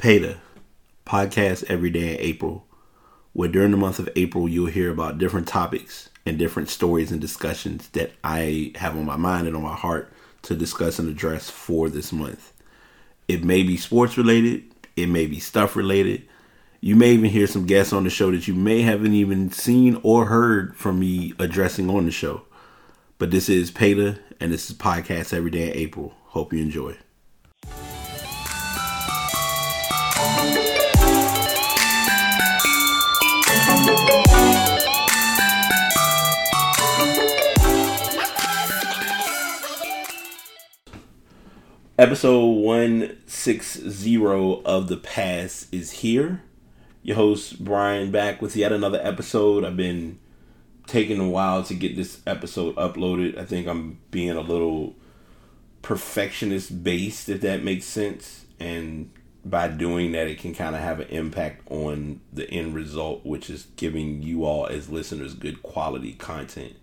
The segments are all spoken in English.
PEDA, podcast every day in April, where during the month of April you'll hear about different topics and different stories and discussions that I have on my mind and on my heart to discuss and address for this month. It may be sports related, it may be stuff related. You may even hear some guests on the show that you may haven't even seen or heard from me addressing on the show. But this is PEDA, and this is Podcast Every Day in April. Hope you enjoy. Episode 160 of The Pass is here. Your host, Brian, back with yet another episode. I've been taking a while to get this episode uploaded. I think I'm being a little perfectionist based, if that makes sense. And by doing that, it can kind of have an impact on the end result, which is giving you all, as listeners, good quality content.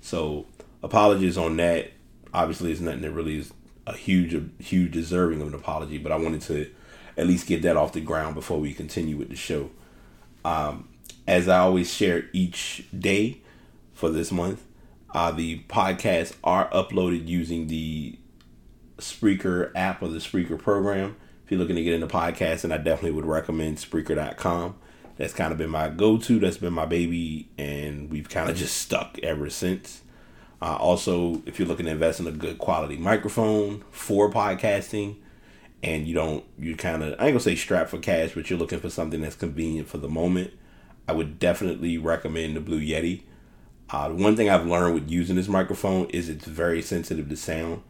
So, apologies on that. Obviously, it's nothing that really is a huge, huge deserving of an apology, but I wanted to at least get that off the ground before we continue with the show. Um, as I always share each day for this month, uh, the podcasts are uploaded using the Spreaker app or the Spreaker program. If you're looking to get into podcasting, I definitely would recommend Spreaker.com. That's kind of been my go to. That's been my baby, and we've kind of just stuck ever since. Uh, also, if you're looking to invest in a good quality microphone for podcasting, and you don't, you kind of, I ain't gonna say strap for cash, but you're looking for something that's convenient for the moment, I would definitely recommend the Blue Yeti. Uh, one thing I've learned with using this microphone is it's very sensitive to sound,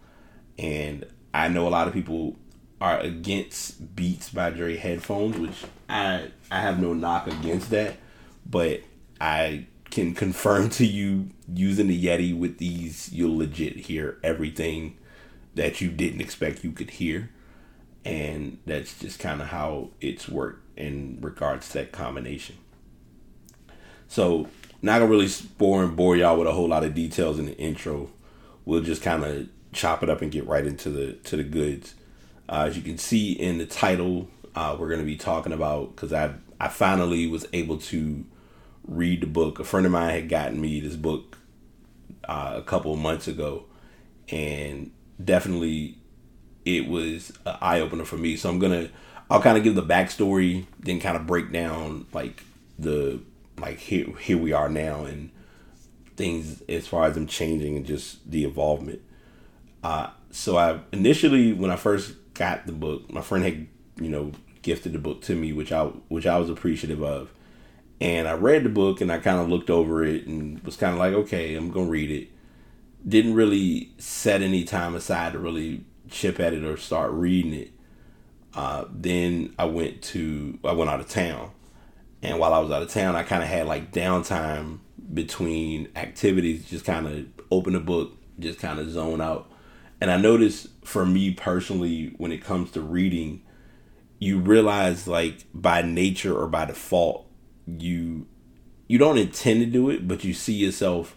and I know a lot of people are against Beats by Dre headphones, which I I have no knock against that, but I can confirm to you using the Yeti with these, you'll legit hear everything that you didn't expect you could hear. And that's just kind of how it's worked in regards to that combination. So, not gonna really bore and bore y'all with a whole lot of details in the intro. We'll just kind of chop it up and get right into the to the goods. Uh, as you can see in the title, uh, we're gonna be talking about because I I finally was able to read the book. A friend of mine had gotten me this book uh, a couple of months ago, and definitely it was an eye opener for me. So I'm gonna I'll kind of give the backstory, then kind of break down like the like here here we are now and things as far as them changing and just the involvement. Uh, so I initially when I first got the book, my friend had you know gifted the book to me, which I which I was appreciative of. And I read the book and I kind of looked over it and was kind of like, okay, I'm going to read it. Didn't really set any time aside to really chip at it or start reading it. Uh, then I went to, I went out of town. And while I was out of town, I kind of had like downtime between activities, just kind of open the book, just kind of zone out. And I noticed for me personally, when it comes to reading, you realize like by nature or by default, you you don't intend to do it, but you see yourself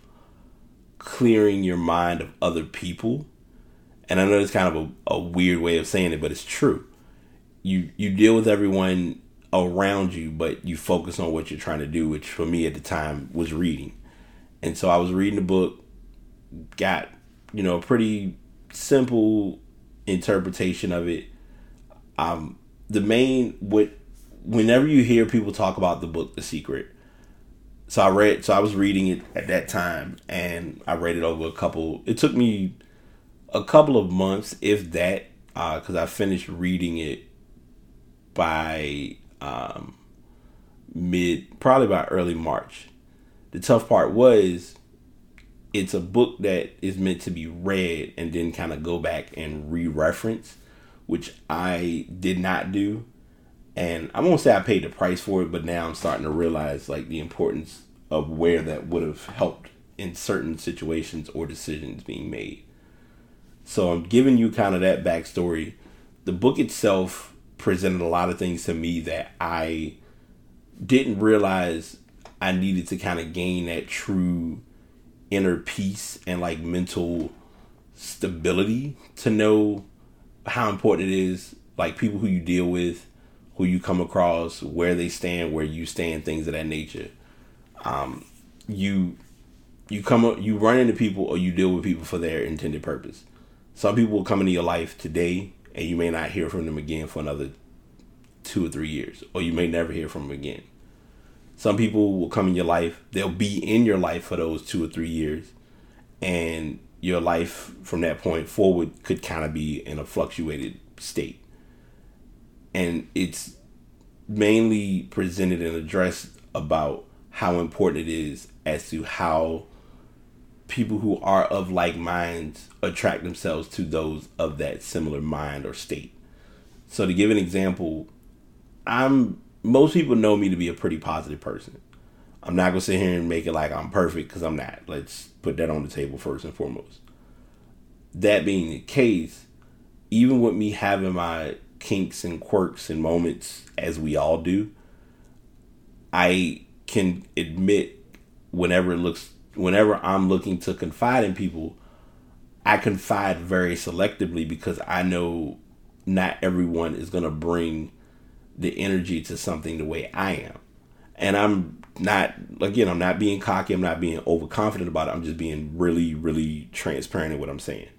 clearing your mind of other people. And I know it's kind of a, a weird way of saying it, but it's true. You you deal with everyone around you, but you focus on what you're trying to do, which for me at the time was reading. And so I was reading the book, got, you know, a pretty simple interpretation of it. Um the main what whenever you hear people talk about the book The Secret, so I read, so I was reading it at that time, and I read it over a couple. It took me a couple of months, if that, because uh, I finished reading it by um, mid, probably by early March. The tough part was it's a book that is meant to be read and then kind of go back and re-reference, which I did not do and I won't say I paid the price for it, but now I'm starting to realize like the importance of where that would have helped in certain situations or decisions being made. So I'm giving you kind of that backstory. The book itself presented a lot of things to me that I didn't realize I needed to kind of gain that true inner peace and like mental stability to know how important it is like people who you deal with who you come across, where they stand, where you stand, things of that nature. Um, you you come up, you run into people or you deal with people for their intended purpose. Some people will come into your life today, and you may not hear from them again for another two or three years, or you may never hear from them again. Some people will come in your life, they'll be in your life for those two or three years, and your life from that point forward could kind of be in a fluctuated state. And it's mainly presented and addressed about how important it is as to how people who are of like minds attract themselves to those of that similar mind or state. So to give an example, I'm most people know me to be a pretty positive person. I'm not gonna sit here and make it like I'm perfect because I'm not. Let's put that on the table first and foremost. That being the case, even with me having my kinks and quirks and moments, as we all do, I can admit whenever it looks, whenever I'm looking to confide in people, I confide very selectively because I know not everyone is gonna bring the energy to something the way I am. And I'm not again, I'm not being cocky, I'm not being overconfident about it. I'm just being really, really transparent in what I'm saying.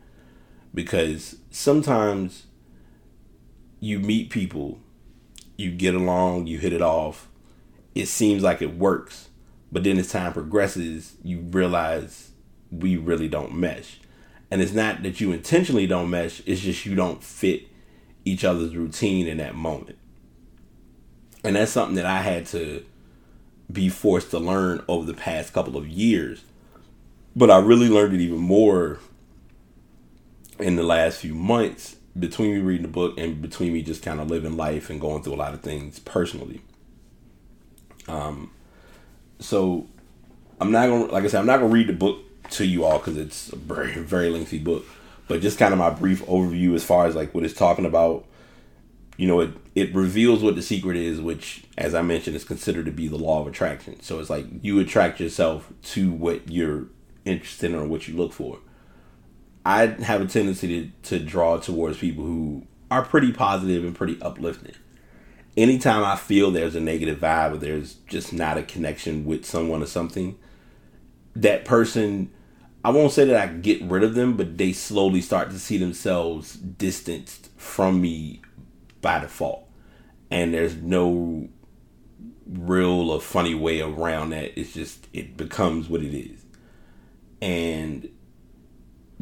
Because sometimes you meet people, you get along, you hit it off, it seems like it works, but then as time progresses, you realize we really don't mesh. And it's not that you intentionally don't mesh, it's just you don't fit each other's routine in that moment. And that's something that I had to be forced to learn over the past couple of years. But I really learned it even more in the last few months between me reading the book and between me just kind of living life and going through a lot of things personally. Um, so I'm not gonna, like I said, I'm not gonna read the book to you all because it's a very, very lengthy book. But just kind of my brief overview as far as like what it's talking about. You know, it it reveals what the secret is, which, as I mentioned, is considered to be the law of attraction. So it's like you attract yourself to what you're interested in or what you look for. I have a tendency to, to draw towards people who are pretty positive and pretty uplifting. Anytime I feel there's a negative vibe or there's just not a connection with someone or something, that person, I won't say that I get rid of them, but they slowly start to see themselves distanced from me by default. And there's no real or funny way around that. It's just, it becomes what it is. And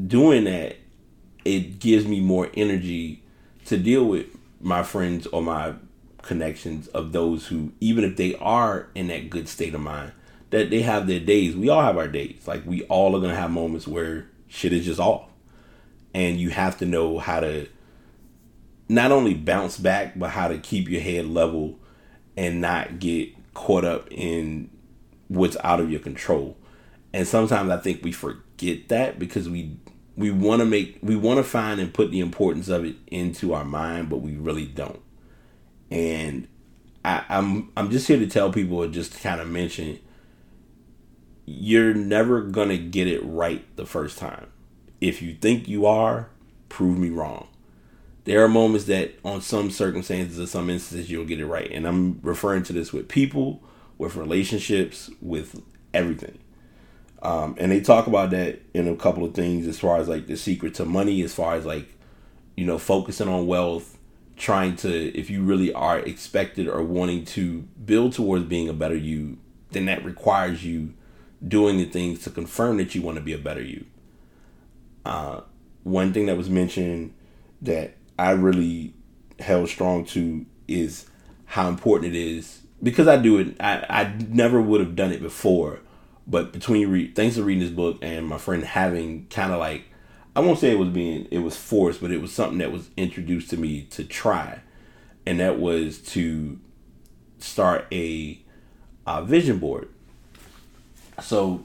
doing that, it gives me more energy to deal with my friends or my connections of those who, even if they are in that good state of mind, that they have their days. We all have our days. Like we all are gonna have moments where shit is just off. And you have to know how to not only bounce back, but how to keep your head level and not get caught up in what's out of your control. And sometimes I think we forget that because we we want to make we want to find and put the importance of it into our mind, but we really don't. And I, I'm I'm just here to tell people just to kind of mention you're never gonna get it right the first time. If you think you are, prove me wrong there are moments that on some circumstances or some instances you'll get it right and i'm referring to this with people with relationships with everything um, and they talk about that in a couple of things as far as like the secret to money as far as like you know focusing on wealth trying to if you really are expected or wanting to build towards being a better you then that requires you doing the things to confirm that you want to be a better you uh, one thing that was mentioned that I really held strong to is how important it is because I do it. I, I never would have done it before, but between read, thanks to reading this book and my friend having kind of like I won't say it was being it was forced, but it was something that was introduced to me to try, and that was to start a, a vision board. So,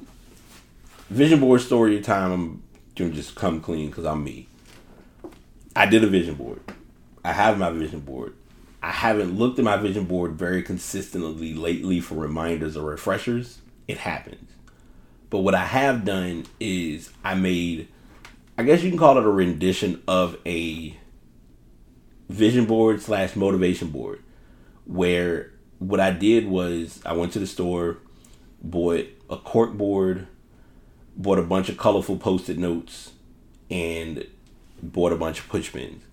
vision board story time. I'm gonna just come clean because I'm me. I did a vision board. I have my vision board. I haven't looked at my vision board very consistently lately for reminders or refreshers. It happens. But what I have done is I made, I guess you can call it a rendition of a vision board slash motivation board. where what I did was I went to the store, bought a cork board, bought a bunch of colorful post-it notes, and bought a bunch of push pins.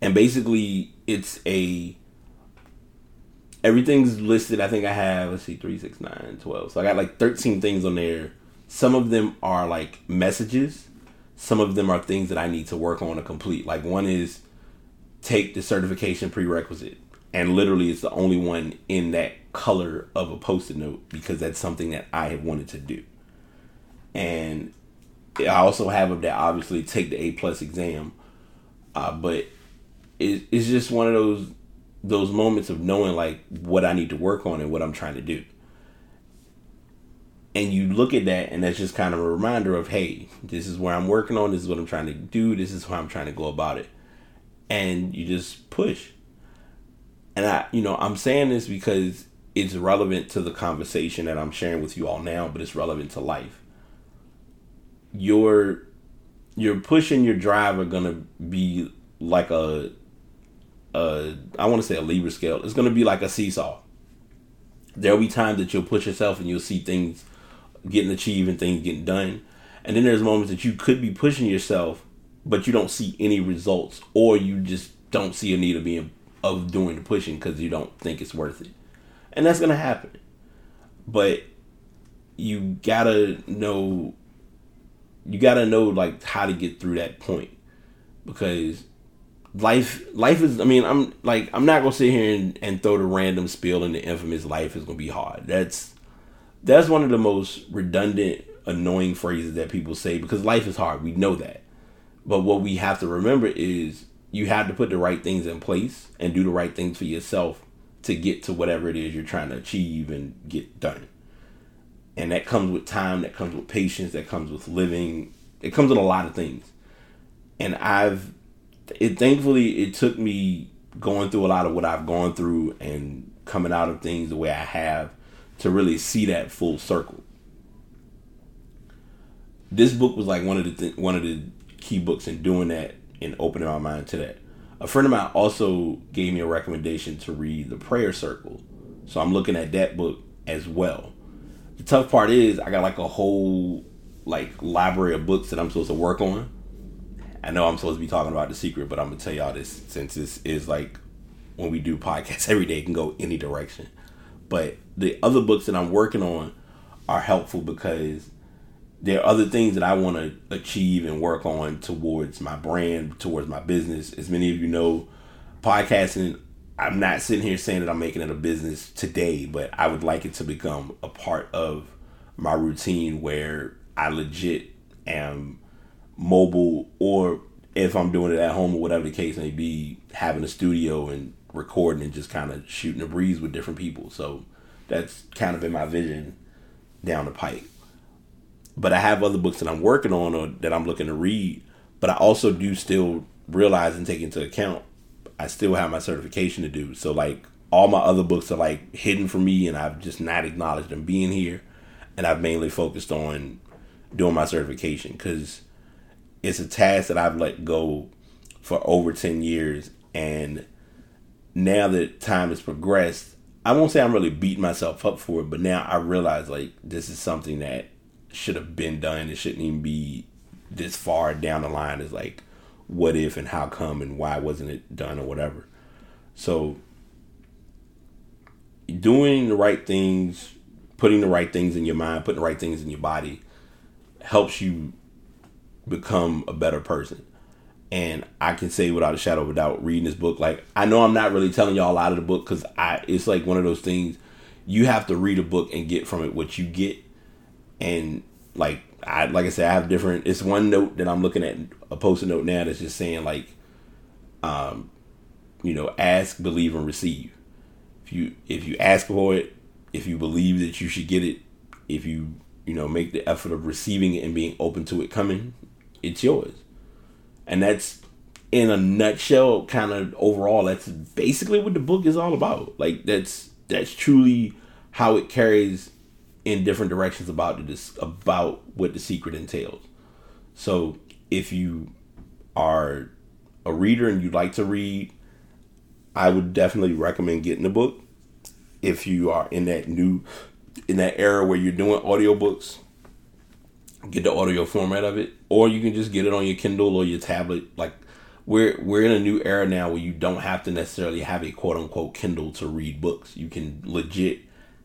And basically, it's a everything's listed. I think I have let's see, three, six, nine, twelve. So I got like thirteen things on there. Some of them are like messages. Some of them are things that I need to work on to complete. Like one is take the certification prerequisite, and literally it's the only one in that color of a post-it note because that's something that I have wanted to do. And I also have them that obviously take the A plus exam, uh, but it, it's just one of those those moments of knowing like what I need to work on and what I'm trying to do. And you look at that, and that's just kind of a reminder of, hey, this is where I'm working on. This is what I'm trying to do. This is how I'm trying to go about it. And you just push. And I, you know, I'm saying this because it's relevant to the conversation that I'm sharing with you all now, but it's relevant to life. Your your push and your drive are gonna be like a uh, I want to say a Libra scale. It's going to be like a seesaw. There'll be times that you'll push yourself and you'll see things getting achieved and things getting done. And then there's moments that you could be pushing yourself, but you don't see any results, or you just don't see a need of being of doing the pushing because you don't think it's worth it. And that's gonna happen. But you gotta know you gotta know like how to get through that point because life life is i mean i'm like i'm not gonna sit here and, and throw the random spiel in the infamous life is gonna be hard. That's that's one of the most redundant annoying phrases that people say because life is hard. We know that. But what we have to remember is you have to put the right things in place and do the right things for yourself to get to whatever it is you're trying to achieve and get done. And that comes with time that comes with patience that comes with living it comes with a lot of things. And i've it thankfully it took me going through a lot of what I've gone through and coming out of things the way I have to really see that full circle. This book was like one of the th- one of the key books in doing that and opening my mind to that. A friend of mine also gave me a recommendation to read The Prayer Circle. So I'm looking at that book as well. The tough part is I got like a whole like library of books that I'm supposed to work on I know I'm supposed to be talking about the secret, but I'm gonna tell y'all this since this is like when we do podcasts every day, it can go any direction. But the other books that I'm working on are helpful because there are other things that I want to achieve and work on towards my brand, towards my business. As many of you know, podcasting, I'm not sitting here saying that I'm making it a business today, but I would like it to become a part of my routine where I legit am mobile or if I'm doing it at home or whatever the case may be, having a studio and recording and just kind of shooting a breeze with different people. So that's kind of been my vision down the pike. But I have other books that I'm working on or that I'm looking to read. But I also do still realize and take into account I still have my certification to do. So like all my other books are like hidden from me and I've just not acknowledged them being here. And I've mainly focused on doing my certification because it's a task that I've let go for over 10 years. And now that time has progressed, I won't say I'm really beating myself up for it, but now I realize like this is something that should have been done. It shouldn't even be this far down the line as like what if and how come and why wasn't it done or whatever. So doing the right things, putting the right things in your mind, putting the right things in your body helps you become a better person. And I can say without a shadow of a doubt, reading this book, like I know I'm not really telling y'all out of the book because I it's like one of those things you have to read a book and get from it what you get. And like I like I said, I have different. It's one note that I'm looking at a post-it note now that's just saying like, um, you know, ask, believe, and receive. If you if you ask for it, if you believe that you should get it, if you you know make the effort of receiving it and being open to it coming, it's yours. And that's in a nutshell, kind of overall, that's basically what the book is all about. Like that's that's truly how it carries in different directions about this about what the secret entails. So if you are a reader and you like to read, I would definitely recommend getting the book if you are in that new in that era where you're doing audiobooks. Get the audio format of it, or you can just get it on your Kindle or your tablet. Like we're we're in a new era now where you don't have to necessarily have a quote unquote Kindle to read books. You can legit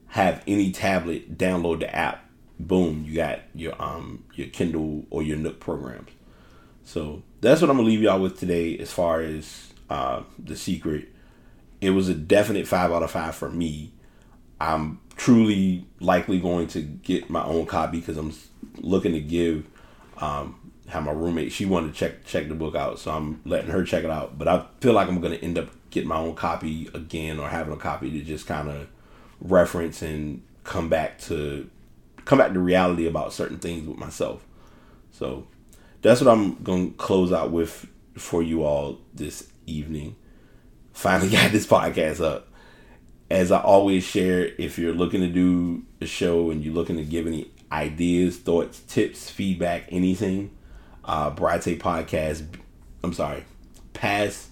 have any tablet download the app. Boom, you got your um your Kindle or your Nook programs. So that's what I'm gonna leave y'all with today as far as uh, the secret. It was a definite five out of five for me. I'm truly likely going to get my own copy because I'm looking to give um, have my roommate she wanted to check check the book out so i'm letting her check it out. But i feel like i'm to end up getting my own copy again or having a copy to just kind of reference and come back to come back to reality about certain things with myself. So that's what i'm to close out with for you all this evening. Finally got this podcast up. As i always share if you're looking to do a show and you're looking to give any ideas thoughts tips feedback anything uh, Brate Podcast. I'm sorry, pass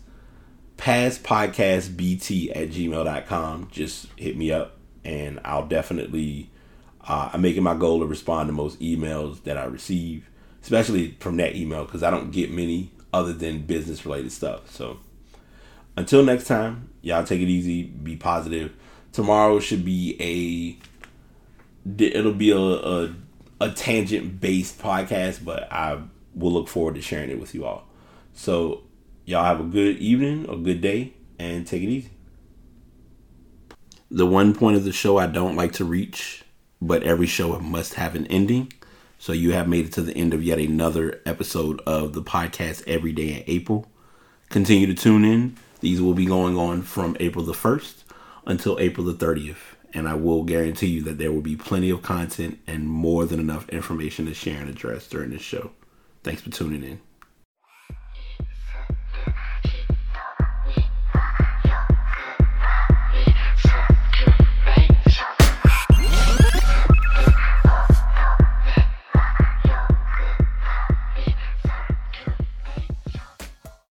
pass podcast bt at gmail.com. Just hit me up and I'll definitely, uh, I'm making my goal to respond to most emails that I receive, especially from that email because I don't get many other than business related stuff. So until next time, y'all take it easy, be positive. Tomorrow should be a, it'll be a, a, a tangent based podcast, but I we'll look forward to sharing it with you all. So, y'all have a good evening a good day and take it easy. The one point of the show I don't like to reach, but every show must have an ending. So, you have made it to the end of yet another episode of the podcast every day in April. Continue to tune in. These will be going on from April the 1st until April the 30th. And I will guarantee you that there will be plenty of content and more than enough information to share and address during this show. Thanks for tuning in.